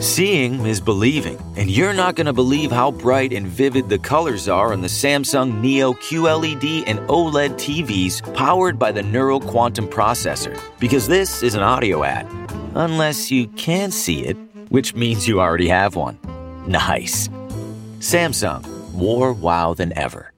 Seeing is believing, and you're not going to believe how bright and vivid the colors are on the Samsung Neo QLED and OLED TVs powered by the Neural Quantum Processor, because this is an audio ad. Unless you can see it, which means you already have one. Nice. Samsung, more wow than ever.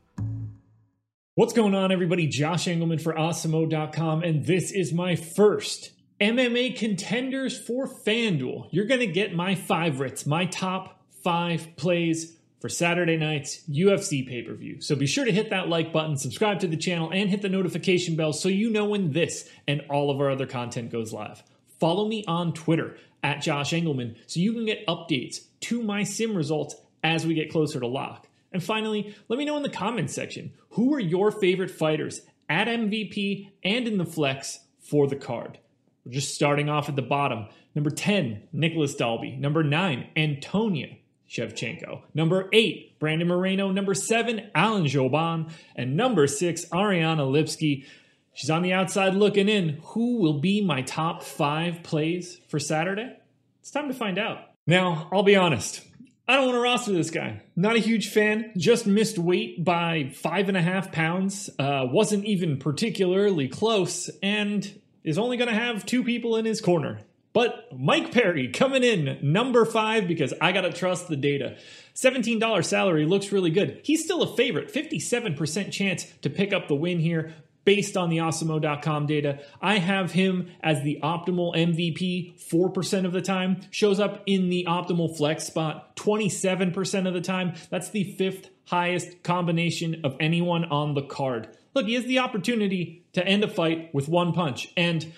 What's going on, everybody? Josh Engleman for Awesemo.com, and this is my first MMA contenders for FanDuel. You're going to get my favorites, my top five plays for Saturday night's UFC pay per view. So be sure to hit that like button, subscribe to the channel, and hit the notification bell so you know when this and all of our other content goes live. Follow me on Twitter at Josh Engleman so you can get updates to my sim results as we get closer to lock. And finally, let me know in the comments section who are your favorite fighters at MVP and in the flex for the card. We're just starting off at the bottom. Number 10, Nicolas Dalby. Number 9, Antonina Shevchenko. Number 8, Brandon Moreno. Number 7, Alan Jouban. And number 6, Ariane Lipski. She's on the outside looking in. Who will be my top five plays for Saturday? It's time to find out. Now, I'll be honest. I don't want to roster this guy. Not a huge fan. Just missed weight by five and a half pounds. Uh, wasn't even particularly close. And is only going to have two people in his corner. But Mike Perry coming in number five because I got to trust the data. $17 salary looks really good. He's still a favorite, 57% chance to pick up the win here based on the Awesemo.com data. I have him as the optimal MVP 4% of the time, shows up in the optimal flex spot 27% of the time. That's the fifth highest combination of anyone on the card. Look, he has the opportunity to end a fight with one punch, and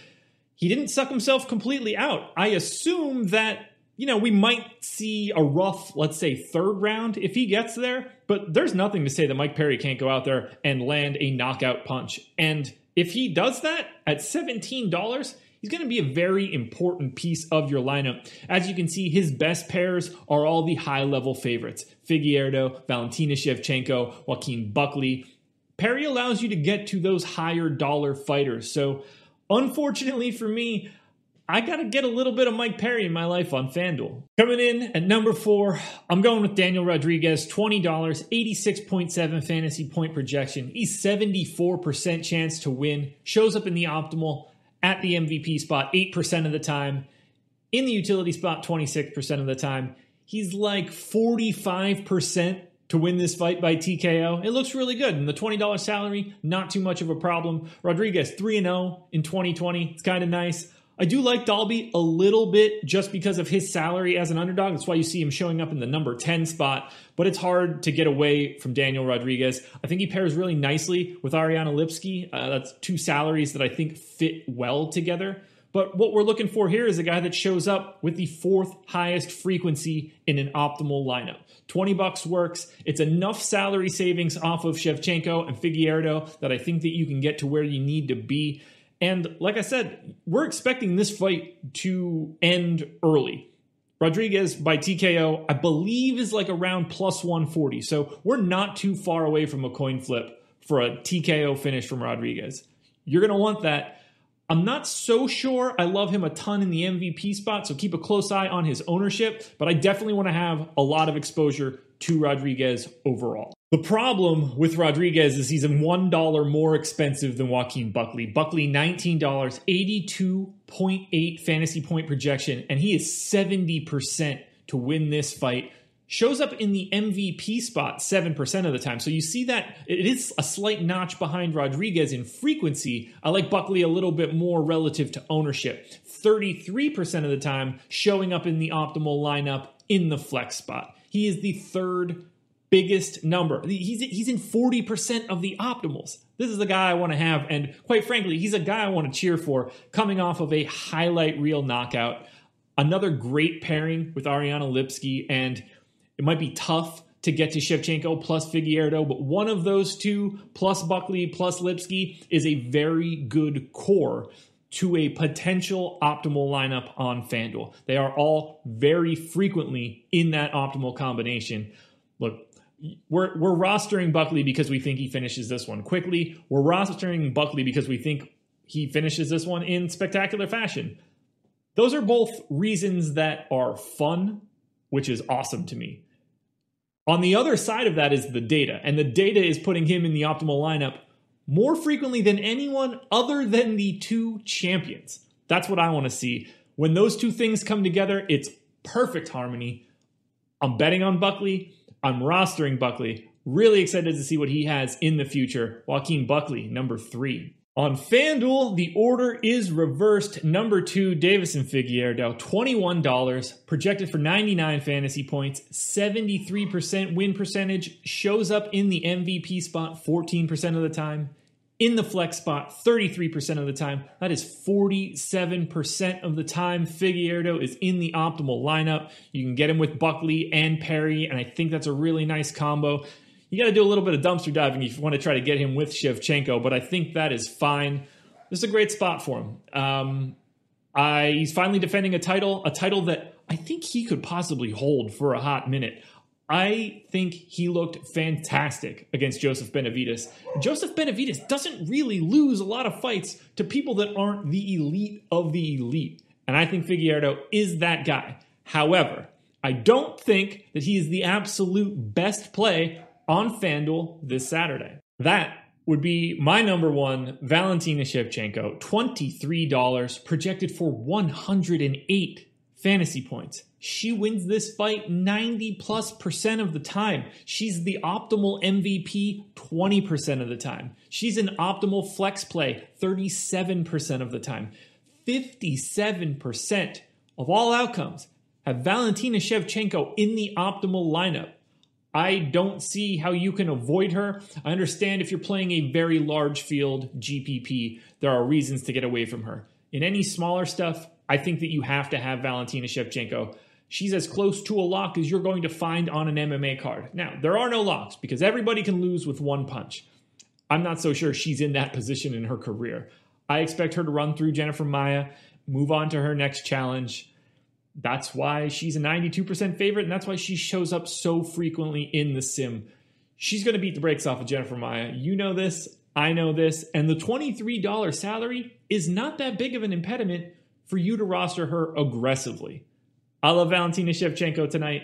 he didn't suck himself completely out. I assume that, you know, we might see a rough, let's say, third round if he gets there, but there's nothing to say that Mike Perry can't go out there and land a knockout punch. And if he does that at $17, he's going to be a very important piece of your lineup. As you can see, his best pairs are all the high level favorites Figueiredo, Valentina Shevchenko, Joaquin Buckley. Perry allows you to get to those higher dollar fighters. So, unfortunately for me, I got to get a little bit of Mike Perry in my life on FanDuel. Coming in at number four, I'm going with Daniel Rodriguez, $20, 86.7 fantasy point projection. He's 74% chance to win, shows up in the optimal at the MVP spot 8% of the time, in the utility spot 26% of the time. He's like 45% to win this fight by TKO. It looks really good. And the $20 salary, not too much of a problem. Rodriguez 3 0 in 2020. It's kind of nice. I do like Dalby a little bit just because of his salary as an underdog. That's why you see him showing up in the number 10 spot, but it's hard to get away from Daniel Rodriguez. I think he pairs really nicely with Ariane Lipski. Uh, that's two salaries that I think fit well together. But what we're looking for here is a guy that shows up with the fourth highest frequency in an optimal lineup. 20 bucks works. It's enough salary savings off of Shevchenko and Figueiredo that I think that you can get to where you need to be. And like I said, we're expecting this fight to end early. Rodriguez by TKO, I believe, is like around plus 140. So we're not too far away from a coin flip for a TKO finish from Rodriguez. You're going to want that. I'm not so sure I love him a ton in the MVP spot, so keep a close eye on his ownership, but I definitely want to have a lot of exposure to Rodriguez overall. The problem with Rodriguez is he's a $1 more expensive than Joaquin Buckley. Buckley, $19, 82.8 fantasy point projection, and he is 70% to win this fight shows up in the MVP spot 7% of the time. So you see that it is a slight notch behind Rodriguez in frequency. I like Buckley a little bit more relative to ownership. 33% of the time showing up in the optimal lineup in the flex spot. He is the third biggest number. He's he's in 40% of the optimals. This is the guy I want to have and quite frankly, he's a guy I want to cheer for coming off of a highlight reel knockout. Another great pairing with Ariane Lipski and it might be tough to get to Shevchenko plus Figueiredo, but one of those two plus Buckley plus Lipski is a very good core to a potential optimal lineup on FanDuel. They are all very frequently in that optimal combination. Look, we're we're rostering Buckley because we think he finishes this one quickly. We're rostering Buckley because we think he finishes this one in spectacular fashion. Those are both reasons that are fun, which is awesome to me. On the other side of that is the data, and the data is putting him in the optimal lineup more frequently than anyone other than the two champions. That's what I want to see. When those two things come together, it's perfect harmony. I'm betting on Buckley. I'm rostering Buckley. Really excited to see what he has in the future. Joaquin Buckley, number three. On FanDuel, the order is reversed. Number two, Deiveson Figueiredo, $21, projected for 99 fantasy points, 73% win percentage, shows up in the MVP spot 14% of the time, in the flex spot 33% of the time. That is 47% of the time. Figueiredo is in the optimal lineup. You can get him with Buckley and Perry, and I think that's a really nice combo. You got to do a little bit of dumpster diving if you want to try to get him with Shevchenko, but I think that is fine. This is a great spot for him. Um, I, he's finally defending a title, a title that I think he could possibly hold for a hot minute. I think he looked fantastic against Joseph Benavidez. Joseph Benavidez doesn't really lose a lot of fights to people that aren't the elite of the elite. And I think Figueiredo is that guy. However, I don't think that he is the absolute best play on FanDuel this Saturday. That would be my number one, Valentina Shevchenko, $23, projected for 108 fantasy points. She wins this fight 90 plus percent of the time. She's the optimal MVP 20% of the time. She's an optimal flex play 37% of the time. 57% of all outcomes have Valentina Shevchenko in the optimal lineup. I don't see how you can avoid her. I understand if you're playing a very large field GPP, there are reasons to get away from her. In any smaller stuff, I think that you have to have Valentina Shevchenko. She's as close to a lock as you're going to find on an MMA card. Now, there are no locks because everybody can lose with one punch. I'm not so sure she's in that position in her career. I expect her to run through Jennifer Maia, move on to her next challenge that's why she's a 92% favorite, and that's why she shows up so frequently in the sim. She's going to beat the brakes off of Jennifer Maia. You know this, I know this, and the $23 salary is not that big of an impediment for you to roster her aggressively. I love Valentina Shevchenko tonight,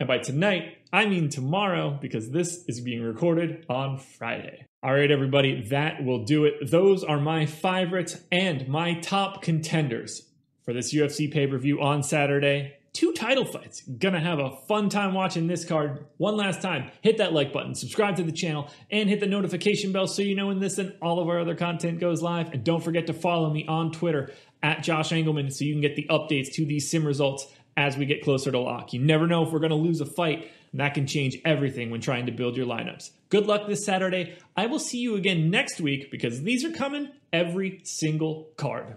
and by tonight, I mean tomorrow because this is being recorded on Friday. All right, everybody, that will do it. Those are my favorites and my top contenders for this UFC pay per view on Saturday. Two title fights. Gonna have a fun time watching this card. One last time, hit that like button, subscribe to the channel, and hit the notification bell so you know when this and all of our other content goes live. And don't forget to follow me on Twitter at Josh Engleman so you can get the updates to these sim results as we get closer to lock. You never know if we're gonna lose a fight, and that can change everything when trying to build your lineups. Good luck this Saturday. I will see you again next week because these are coming every single card.